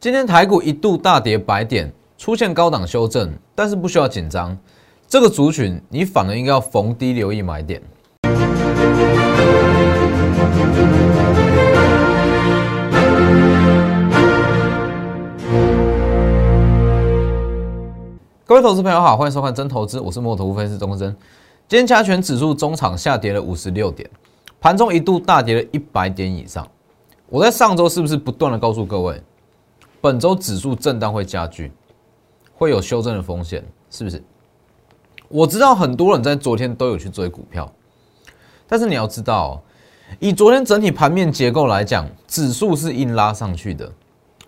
今天台股一度大跌百点，出现高档修正，但是不需要紧张。这个族群你反而应该要逢低留意买点。各位投资朋友好，欢迎收看真投资，我是摩投分析师钟真。今天加权指数中场下跌了五十六点，盘中一度大跌了一百点以上。我在上周是不是不断的告诉各位？本周指数震荡会加剧，会有修正的风险，是不是？我知道很多人在昨天都有去追股票，但是你要知道，以昨天整体盘面结构来讲，指数是硬拉上去的，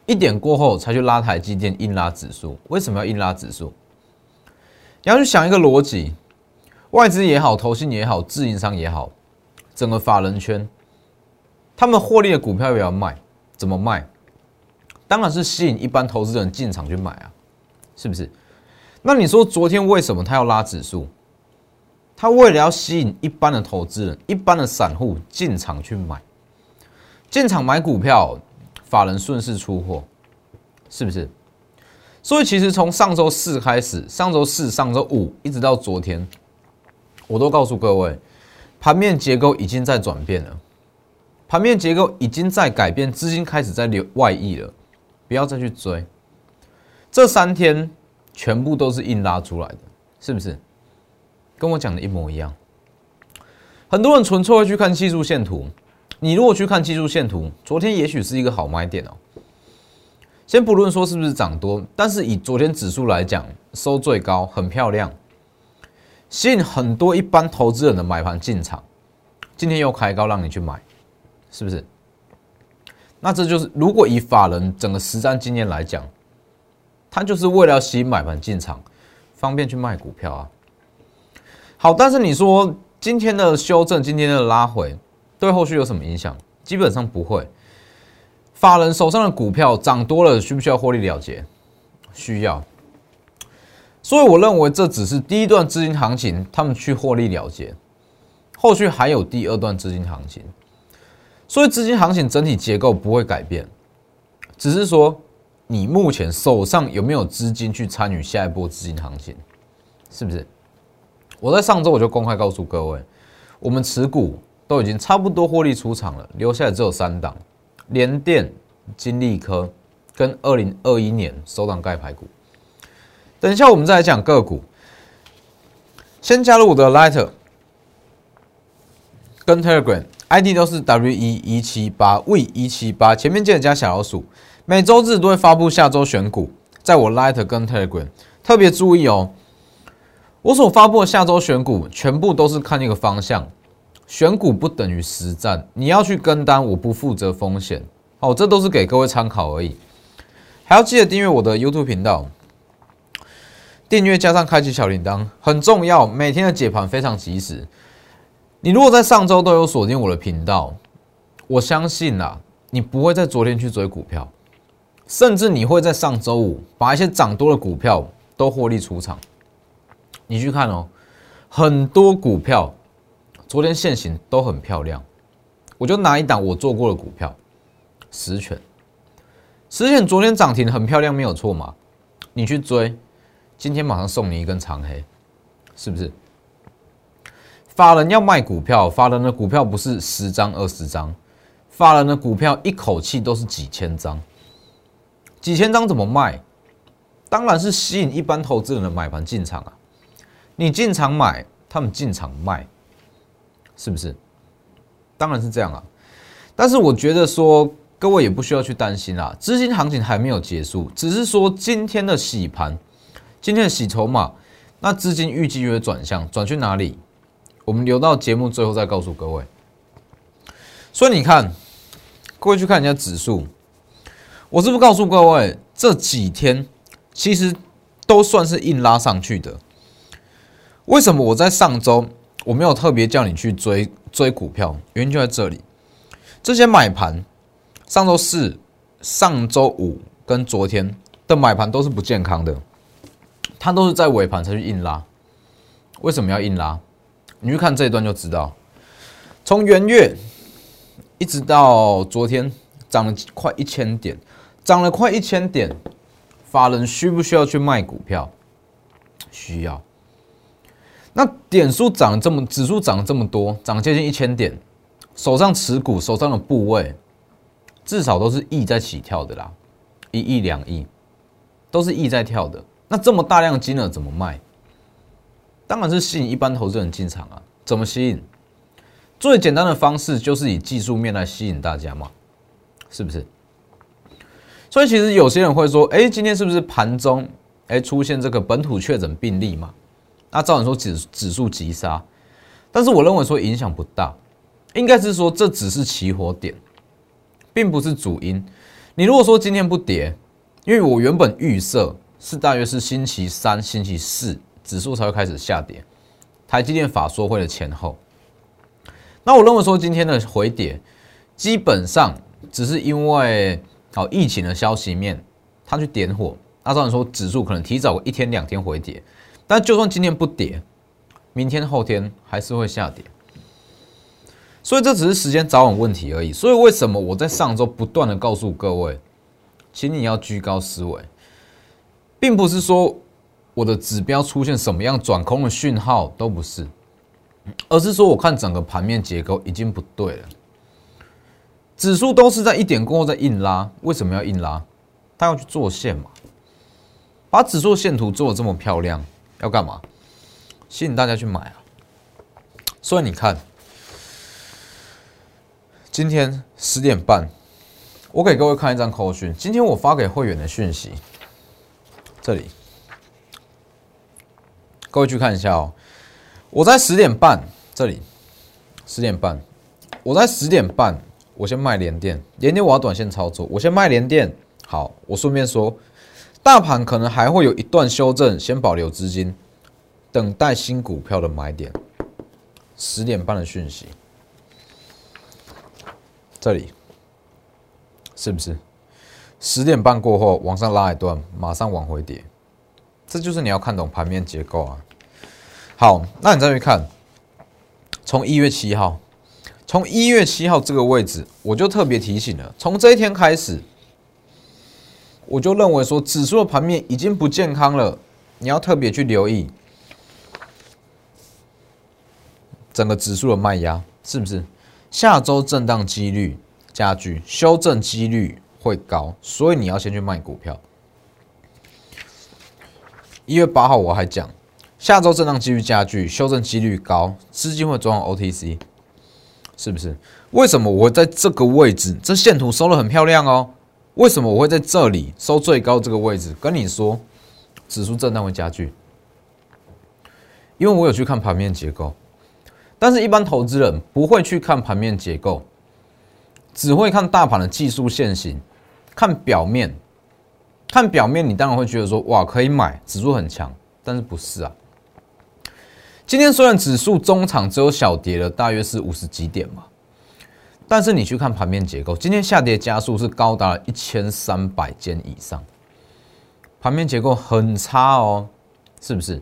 一点过后才去拉台积电，硬拉指数。为什么要硬拉指数？你要去想一个逻辑，外资也好，投信也好，自营商也好，整个法人圈，他们获利的股票也要卖，怎么卖？当然是吸引一般投资人进场去买啊，是不是？那你说昨天为什么他要拉指数？他为了要吸引一般的投资人、一般的散户进场去买，进场买股票，法人顺势出货，是不是？所以其实从上周四开始，上周四、上周五一直到昨天，我都告诉各位，盘面结构已经在转变了，盘面结构已经在改变，资金开始在流外溢了。不要再去追，这三天全部都是硬拉出来的，是不是？跟我讲的一模一样。很多人纯粹会去看技术线图，你如果去看技术线图，昨天也许是一个好买点哦。先不论说是不是涨多，但是以昨天指数来讲，收最高，很漂亮，吸引很多一般投资人的买盘进场。今天又开高让你去买，是不是？那这就是，如果以法人整个实战经验来讲，他就是为了吸引买盘进场，方便去卖股票啊。好，但是你说今天的修正，今天的拉回，对后续有什么影响？基本上不会。法人手上的股票涨多了，需不需要获利了结？需要。所以我认为这只是第一段资金行情，他们去获利了结，后续还有第二段资金行情。所以资金行情整体结构不会改变，只是说你目前手上有没有资金去参与下一波资金行情，是不是？我在上周我就公开告诉各位，我们持股都已经差不多获利出场了，留下来只有三档：联电、金利科跟二零二一年首档盖牌股。等一下我们再来讲个股，先加入我的 Lighter 跟 Telegram。ID 都是 W 一一七八 V 一七八，前面记得加小老鼠。每周日都会发布下周选股，在我 Light 跟 Telegram 特别注意哦。我所发布的下周选股全部都是看一个方向，选股不等于实战，你要去跟单，我不负责风险。哦，这都是给各位参考而已。还要记得订阅我的 YouTube 频道，订阅加上开启小铃铛很重要，每天的解盘非常及时。你如果在上周都有锁定我的频道，我相信啊，你不会在昨天去追股票，甚至你会在上周五把一些涨多的股票都获利出场。你去看哦，很多股票昨天现行都很漂亮，我就拿一档我做过的股票，实权，实权昨天涨停很漂亮，没有错嘛？你去追，今天马上送你一根长黑，是不是？法人要卖股票，法人的股票不是十张二十张，法人的股票一口气都是几千张，几千张怎么卖？当然是吸引一般投资人的买盘进场啊！你进场买，他们进场卖，是不是？当然是这样啊！但是我觉得说，各位也不需要去担心啊，资金行情还没有结束，只是说今天的洗盘，今天的洗筹码，那资金预计会转向，转去哪里？我们留到节目最后再告诉各位。所以你看，各位去看人家指数，我是不是告诉各位，这几天其实都算是硬拉上去的？为什么我在上周我没有特别叫你去追追股票？原因就在这里，这些买盘，上周四、上周五跟昨天的买盘都是不健康的，它都是在尾盘才去硬拉。为什么要硬拉？你去看这一段就知道，从元月一直到昨天涨了快一千点，涨了快一千点，法人需不需要去卖股票？需要。那点数涨了这么，指数涨了这么多，涨接近一千点，手上持股、手上的部位，至少都是亿在起跳的啦，一亿、两亿，都是亿在跳的。那这么大量金额怎么卖？当然是吸引一般投资人进场啊。怎么吸引？最简单的方式就是以技术面来吸引大家嘛，是不是？所以其实有些人会说，哎，今天是不是盘中哎出现这个本土确诊病例嘛？那照理说指指数急杀，但是我认为说影响不大，应该是说这只是起火点，并不是主因。你如果说今天不跌，因为我原本预设是大约是星期三、星期四指数才会开始下跌，台积电法说会的前后，那我认为说今天的回跌基本上只是因为。好，疫情的消息面，它去点火，那照理说指数可能提早一天两天回跌，但就算今天不跌，明天后天还是会下跌，所以这只是时间早晚问题而已。所以为什么我在上周不断的告诉各位，请你要居高思维，并不是说我的指标出现什么样转空的讯号都不是，而是说我看整个盘面结构已经不对了。指数都是在一点过后再硬拉，为什么要硬拉？他要去做线嘛，把指数线图做的这么漂亮，要干嘛？吸引大家去买啊！所以你看，今天十点半，我给各位看一张口讯，今天我发给会员的讯息，这里，各位去看一下哦。我在十点半这里，十点半，我在十点半。我先卖连电，连电我要短线操作。我先卖连电，好，我顺便说，大盘可能还会有一段修正，先保留资金，等待新股票的买点。十点半的讯息，这里是不是？十点半过后往上拉一段，马上往回跌，这就是你要看懂盘面结构啊。好，那你再去看，从一月七号。从一月七号这个位置，我就特别提醒了。从这一天开始，我就认为说，指数的盘面已经不健康了。你要特别去留意整个指数的卖压，是不是？下周震荡几率加剧，修正几率会高，所以你要先去卖股票。一月八号我还讲，下周震荡几率加剧，修正几率高，资金会转往 OTC。是不是？为什么我会在这个位置？这线图收的很漂亮哦。为什么我会在这里收最高这个位置？跟你说，指数震荡会加剧，因为我有去看盘面结构。但是，一般投资人不会去看盘面结构，只会看大盘的技术线型，看表面。看表面，你当然会觉得说，哇，可以买，指数很强。但是不是啊？今天虽然指数中场只有小跌了，大约是五十几点嘛，但是你去看盘面结构，今天下跌加速是高达一千三百间以上，盘面结构很差哦，是不是？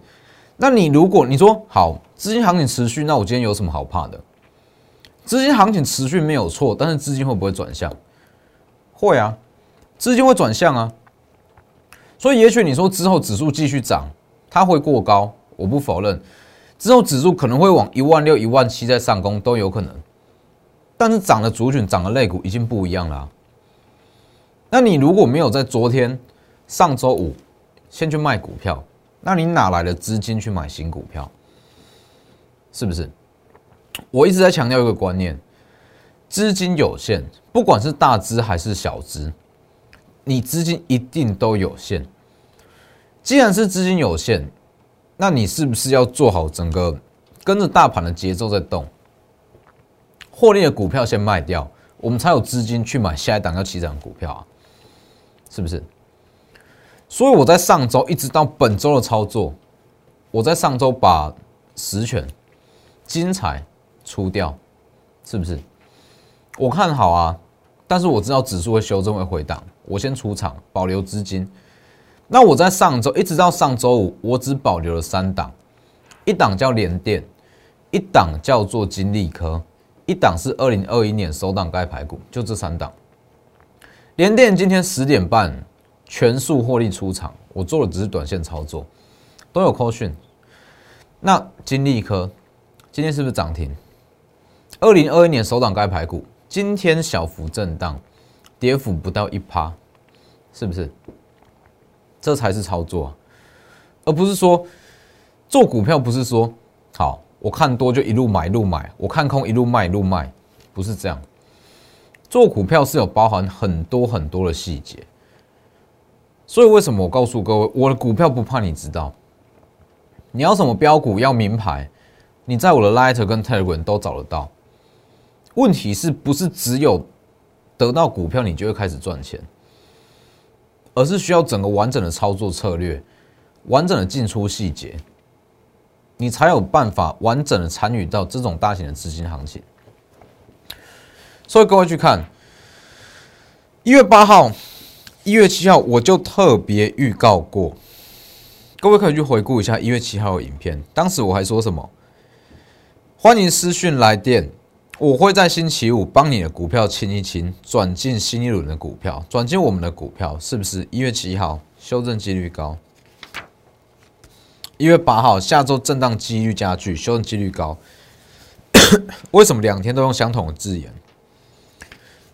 那你如果你说好，资金行情持续，那我今天有什么好怕的？资金行情持续没有错，但是资金会不会转向？会啊，资金会转向啊，所以也许你说之后指数继续涨，它会过高，我不否认。之后指数可能会往一万六、一万七再上攻都有可能，但是涨的族群、涨的类股已经不一样了。那你如果没有在昨天、上周五先去卖股票，那你哪来的资金去买新股票？是不是？我一直在强调一个观念：资金有限，不管是大资还是小资，你资金一定都有限。既然是资金有限，那你是不是要做好整个跟着大盘的节奏在动？获利的股票先卖掉，我们才有资金去买下一档要起涨的股票啊，是不是？所以我在上周一直到本周的操作，我在上周把实权精彩出掉，是不是？我看好啊，但是我知道指数会修正会回档，我先出场保留资金。那我在上周一直到上周五，我只保留了三档，一档叫联电，一档叫做金利科，一档是二零二一年首档该排股，就这三档。联电今天十点半全数获利出场，我做的只是短线操作，都有扣讯。那金利科今天是不是涨停？二零二一年首档该排股，今天小幅震荡，跌幅不到一趴，是不是？这才是操作，而不是说做股票不是说好我看多就一路买一路买，我看空一路卖一路卖，不是这样。做股票是有包含很多很多的细节，所以为什么我告诉各位，我的股票不怕你知道，你要什么标股要名牌，你在我的 Lighter 跟 Telegram 都找得到。问题是不是只有得到股票你就会开始赚钱？而是需要整个完整的操作策略，完整的进出细节，你才有办法完整的参与到这种大型的资金行情。所以各位去看，一月八号、一月七号，我就特别预告过，各位可以去回顾一下一月七号的影片，当时我还说什么？欢迎私讯来电。我会在星期五帮你的股票清一清，转进新一轮的股票，转进我们的股票，是不是一月七号修正几率高？一月八号下周震荡几率加剧，修正几率高。为什么两天都用相同的字眼？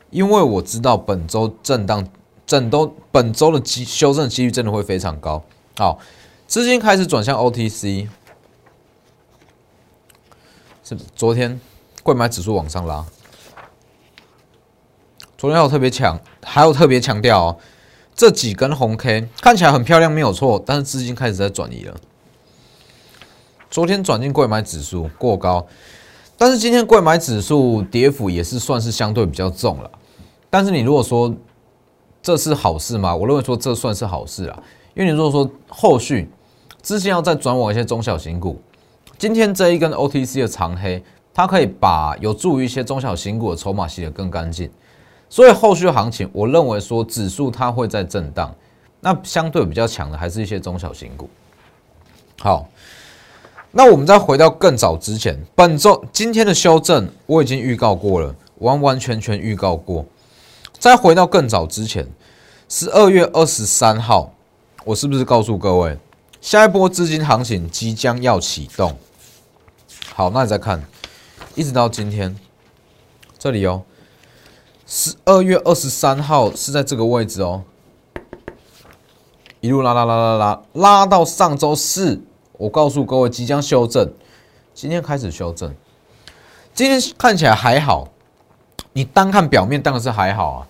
因为我知道本周震荡，整都本周的机修正几率真的会非常高。好，资金开始转向 OTC，是昨天。贵买指数往上拉，昨天还有特别强，还有特别强调哦，这几根红 K 看起来很漂亮，没有错，但是资金开始在转移了。昨天转进贵买指数过高，但是今天贵买指数跌幅也是算是相对比较重了。但是你如果说这是好事吗？我认为说这算是好事啊，因为你如果说后续资金要再转往一些中小型股，今天这一根 OTC 的长黑。它可以把有助于一些中小型股的筹码洗得更干净，所以后续行情，我认为说指数它会在震荡，那相对比较强的还是一些中小型股。好，那我们再回到更早之前，本周今天的修正我已经预告过了，完完全全预告过。再回到更早之前，十二月二十三号，我是不是告诉各位，下一波资金行情即将要启动？好，那你再看。一直到今天，这里哦，十二月二十三号是在这个位置哦，一路拉拉拉拉拉拉到上周四，我告诉各位即将修正，今天开始修正，今天看起来还好，你单看表面当然是还好啊，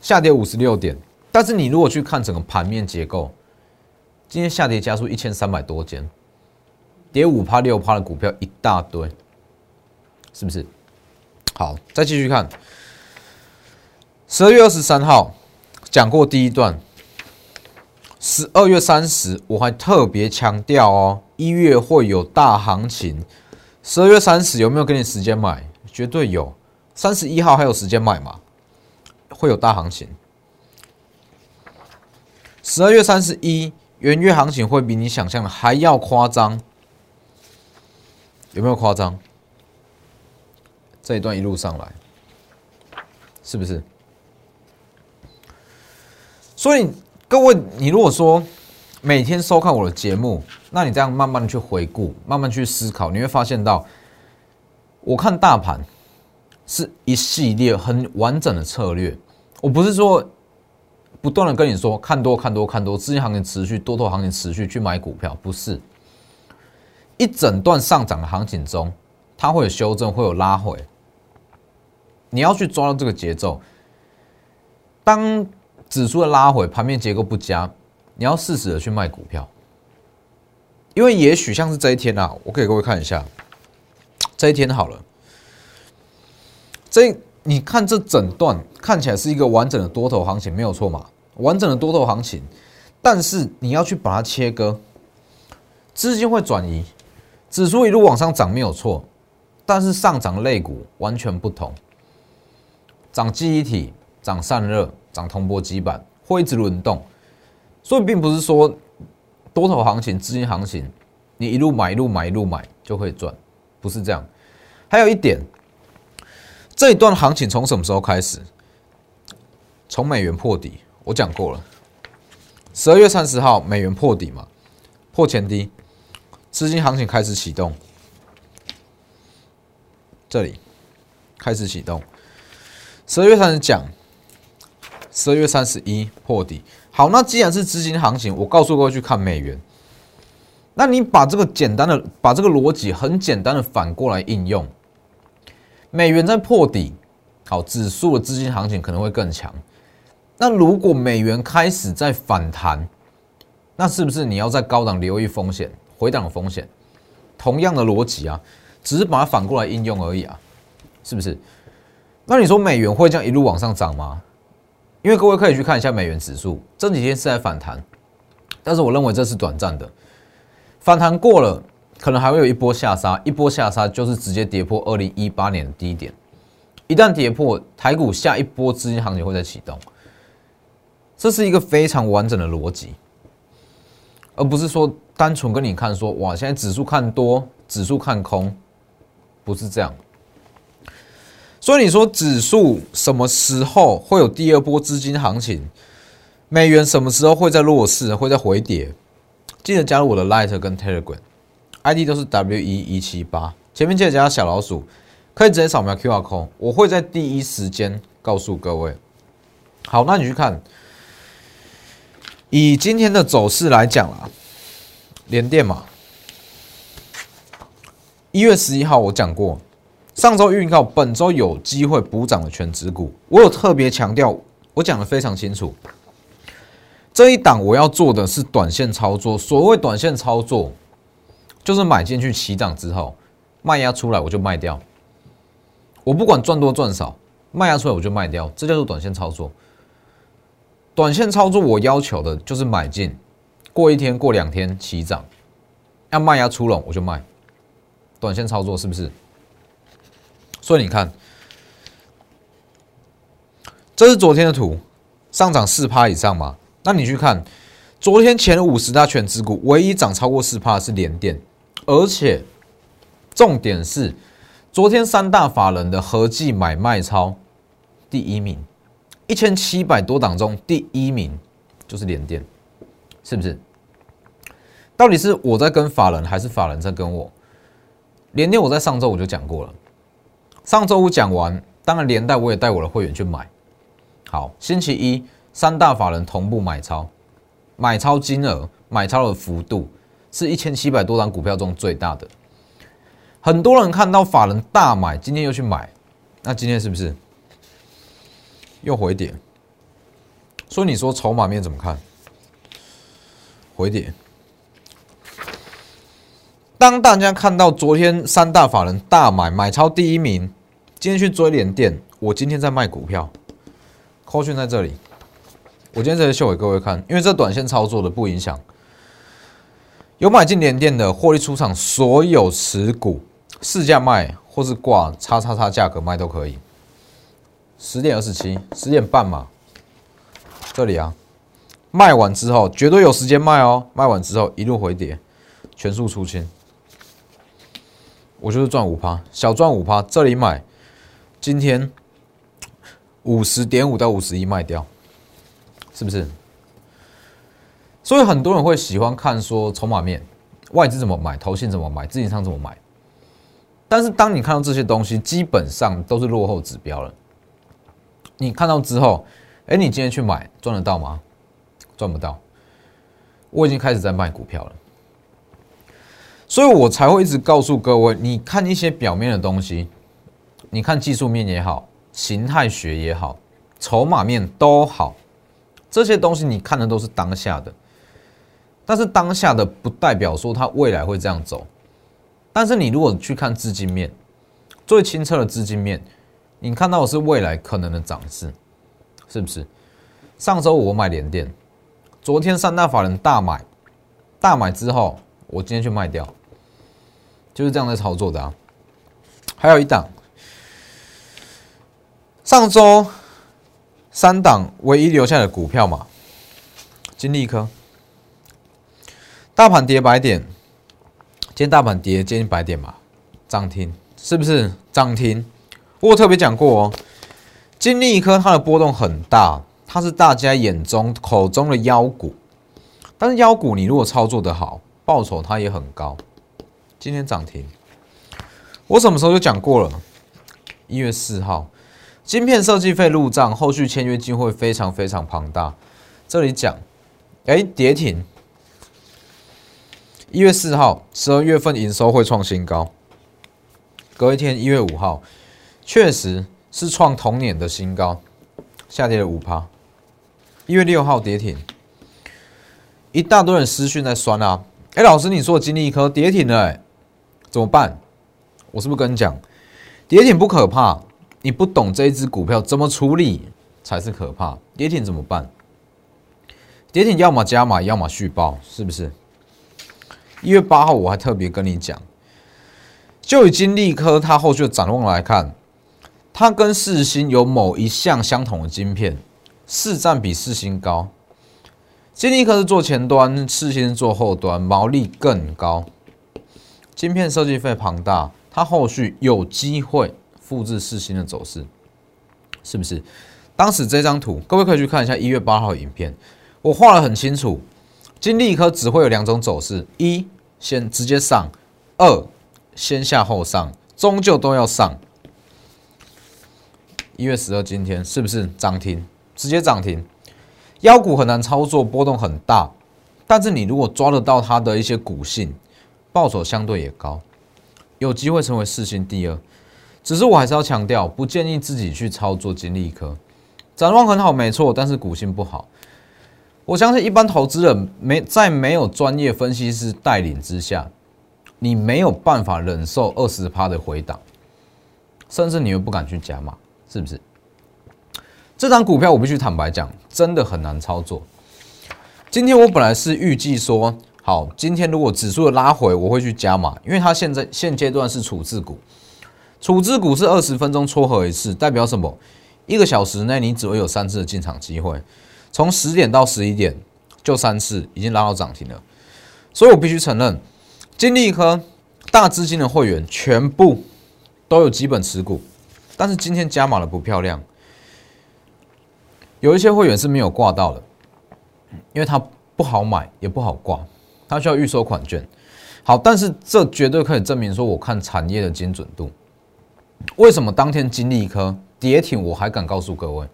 下跌五十六点，但是你如果去看整个盘面结构，今天下跌加速一千三百多间，跌五趴六趴的股票一大堆。是不是？好，再继续看。十二月二十三号讲过第一段，十二月三十我还特别强调哦，一月会有大行情。十二月三十有没有给你时间买？绝对有。三十一号还有时间买吗？会有大行情。十二月三十一元月行情会比你想象的还要夸张，有没有夸张？这一段一路上来，是不是？所以各位，你如果说每天收看我的节目，那你这样慢慢的去回顾，慢慢去思考，你会发现到，我看大盘是一系列很完整的策略。我不是说不断的跟你说看多看多看多，资金行情持续，多头行情持续去买股票，不是一整段上涨的行情中，它会有修正，会有拉回。你要去抓到这个节奏，当指数的拉回，盘面结构不佳，你要适时的去卖股票，因为也许像是这一天啊，我给各位看一下，这一天好了，这你看这整段看起来是一个完整的多头行情，没有错嘛？完整的多头行情，但是你要去把它切割，资金会转移，指数一路往上涨没有错，但是上涨类股完全不同。涨记忆体，涨散热，涨铜箔基板，会一直轮动，所以并不是说多头行情、资金行情，你一路买一路买一路买就会赚，不是这样。还有一点，这一段行情从什么时候开始？从美元破底，我讲过了，十二月三十号美元破底嘛，破前低，资金行情开始启动，这里开始启动，十二月三十讲，十二月三十一破底。好，那既然是资金行情，我告诉各位去看美元。那你把这个简单的，把这个逻辑很简单的反过来应用，美元在破底，好，指数的资金行情可能会更强。那如果美元开始在反弹，那是不是你要在高档留意风险，回档风险？同样的逻辑啊，只是把它反过来应用而已啊，是不是？那你说美元会这样一路往上涨吗？因为各位可以去看一下美元指数，这几天是在反弹，但是我认为这是短暂的，反弹过了，可能还会有一波下杀，一波下杀就是直接跌破二零一八年的低点，一旦跌破，台股下一波资金行情会再启动，这是一个非常完整的逻辑，而不是说单纯跟你看说，哇，现在指数看多，指数看空，不是这样。所以你说指数什么时候会有第二波资金行情？美元什么时候会在弱势，会在回跌？记得加入我的 Light 跟 Telegram，ID 都是 W 一一七八，前面记得加小老鼠，可以直接扫描 QR code，我会在第一时间告诉各位。好，那你去看，以今天的走势来讲啦，连电嘛，一月十一号我讲过。上周预告，本周有机会补涨的全指股，我有特别强调，我讲的非常清楚。这一档我要做的是短线操作，所谓短线操作，就是买进去起涨之后，卖压出来我就卖掉，我不管赚多赚少，卖压出来我就卖掉，这叫做短线操作。短线操作我要求的就是买进，过一天过两天起涨，要卖压出笼我就卖，短线操作是不是？所以你看，这是昨天的图，上涨四趴以上嘛？那你去看，昨天前五十大全指股，唯一涨超过四趴是联电，而且重点是，昨天三大法人的合计买卖超第一名，一千七百多档中第一名就是联电，是不是？到底是我在跟法人，还是法人在跟我？联电我在上周我就讲过了。上周五讲完，当然连带我也带我的会员去买。好，星期一三大法人同步买超，买超金额、买超的幅度是一千七百多张股票中最大的。很多人看到法人大买，今天又去买，那今天是不是又回跌？所以你说筹码面怎么看？回跌。当大家看到昨天三大法人大买，买超第一名。今天去追连电，我今天在卖股票，扣讯在这里，我今天在这秀给各位看，因为这短线操作的不影响，有买进连电的获利出场，所有持股市价卖或是挂叉叉叉价格卖都可以。十点二十七，十点半嘛，这里啊，卖完之后绝对有时间卖哦，卖完之后一路回跌，全数出清，我就是赚五趴，小赚五趴，这里买。今天五十点五到五十一卖掉，是不是？所以很多人会喜欢看说筹码面，外资怎么买，投信怎么买，自营商怎么买。但是当你看到这些东西，基本上都是落后指标了。你看到之后，哎，你今天去买赚得到吗？赚不到。我已经开始在卖股票了，所以我才会一直告诉各位，你看一些表面的东西。你看技术面也好，形态学也好，筹码面都好，这些东西你看的都是当下的，但是当下的不代表说它未来会这样走。但是你如果去看资金面，最清澈的资金面，你看到的是未来可能的涨势，是不是？上周我买联电，昨天三大法人大买，大买之后，我今天去卖掉，就是这样在操作的啊。还有一档。上周三档唯一留下的股票嘛，金利科，大盘跌百点，今天大盘跌接近百点嘛，涨停是不是涨停？我特别讲过哦，金利科它的波动很大，它是大家眼中口中的妖股，但是妖股你如果操作的好，报酬它也很高。今天涨停，我什么时候就讲过了？一月四号，晶片设计费入账，后续签约金会非常非常庞大。这里讲，哎，跌停。一月四号，十二月份营收会创新高。隔一天，一月五号，确实是创同年的新高，下跌了五趴。一月六号跌停，一大堆人私讯在酸啊！哎，老师，你说金立科跌停了，怎么办？我是不是跟你讲，跌停不可怕，你不懂这一只股票怎么处理才是可怕。跌停怎么办？跌停要么加码，要么续报，是不是？一月八号我还特别跟你讲，就以金立科它后续的展望来看，它跟四星有某一项相同的晶片。市占比四星高，金立科是做前端，四星是做后端，毛利更高，晶片设计费庞大，它后续有机会复制四星的走势，是不是？当时这张图，各位可以去看一下一月八号影片，我画的很清楚，金立科只会有两种走势：一先直接上，二先下后上，终究都要上。一月十二今天是不是涨停？直接涨停，妖股很难操作，波动很大。但是你如果抓得到它的一些股性，报酬相对也高，有机会成为四星第二。只是我还是要强调，不建议自己去操作金利科。展望很好，没错，但是股性不好。我相信一般投资人没在没有专业分析师带领之下，你没有办法忍受二十趴的回档，甚至你又不敢去加码，是不是？这张股票我必须坦白讲，真的很难操作。今天我本来是预计说，好，今天如果指数的拉回，我会去加码，因为它现在现阶段是处置股，处置股是二十分钟撮合一次，代表什么？一个小时内你只会有三次的进场机会，从十点到十一点就三次，已经拉到涨停了。所以我必须承认，金立科大资金的会员全部都有基本持股，但是今天加码的不漂亮。有一些会员是没有挂到的，因为它不好买也不好挂，它需要预收款券。好，但是这绝对可以证明说，我看产业的精准度。为什么当天金利科跌停我还敢告诉各位？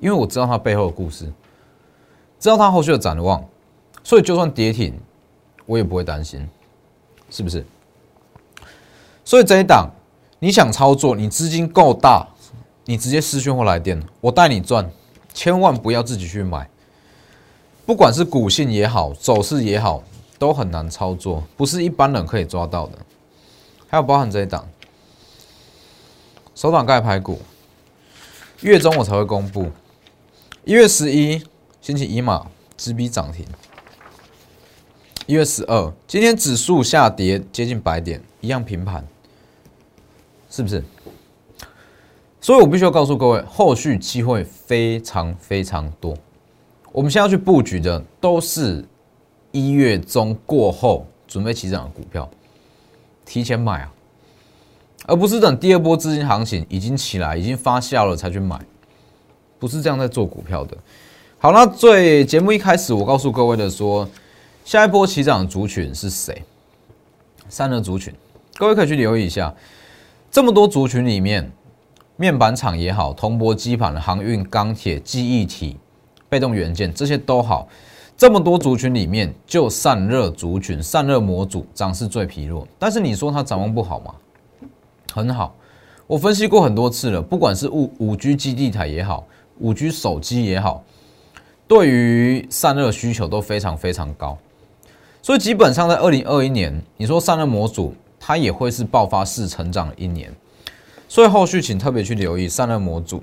因为我知道它背后的故事，知道它后续的展望，所以就算跌停，我也不会担心，是不是？所以这一档你想操作，你资金够大。你直接私讯或来电，我带你赚，千万不要自己去买。不管是股性也好，走势也好，都很难操作，不是一般人可以抓到的。还有包含这一档，首档盖排骨，月中我才会公布。一月十一星期一嘛，直逼涨停。一月十二，今天指数下跌接近百点，一样平盘，是不是？所以我必须要告诉各位，后续机会非常非常多。我们现在要去布局的，都是一月中过后准备起涨的股票，提前买啊，而不是等第二波资金行情已经起来、已经发酵了才去买，不是这样在做股票的。好，那最节目一开始，我告诉各位的说，下一波起涨族群是谁？散热族群，各位可以去留意一下，这么多族群里面。面板厂也好，铜箔基盘、航运、钢铁、记忆体、被动元件这些都好，这么多族群里面，就散热族群、散热模组涨势最疲弱。但是你说它展望不好吗？很好，我分析过很多次了，不管是五五 G 基地台也好，五 G 手机也好，对于散热需求都非常非常高。所以基本上在二零二一年，你说散热模组它也会是爆发式成长的一年。所以后续请特别去留意散热模组，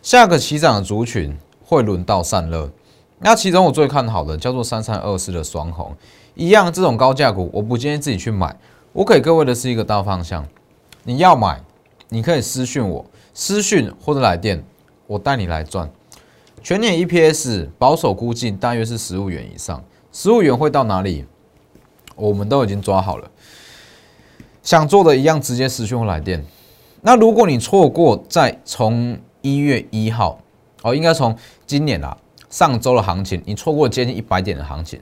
下个起涨的族群会轮到散热。那其中我最看好的叫做三三二四的双红，一样这种高价股，我不建议自己去买。我给各位的是一个大方向，你要买，你可以私讯我，私讯或者来电，我带你来赚。全年 EPS 保守估计大约是十五元以上，十五元会到哪里？我们都已经抓好了。想做的一样，直接私讯或来电。那如果你错过在从一月一号哦，应该从今年啊上周的行情，你错过接近一百点的行情，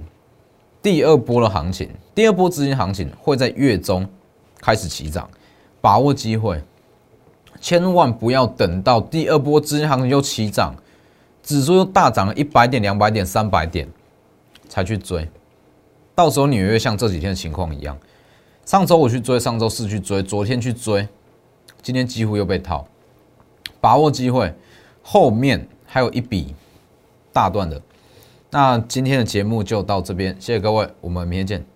第二波的行情，第二波资金行情会在月中开始起涨，把握机会，千万不要等到第二波资金行情又起涨，指数又大涨了一百点、两百点、三百点才去追，到时候你会像这几天的情况一样，上周我去追，上周四去追，昨天去追，今天几乎又被套，把握机会，后面还有一笔大段的。那今天的节目就到这边，谢谢各位，我们明天见。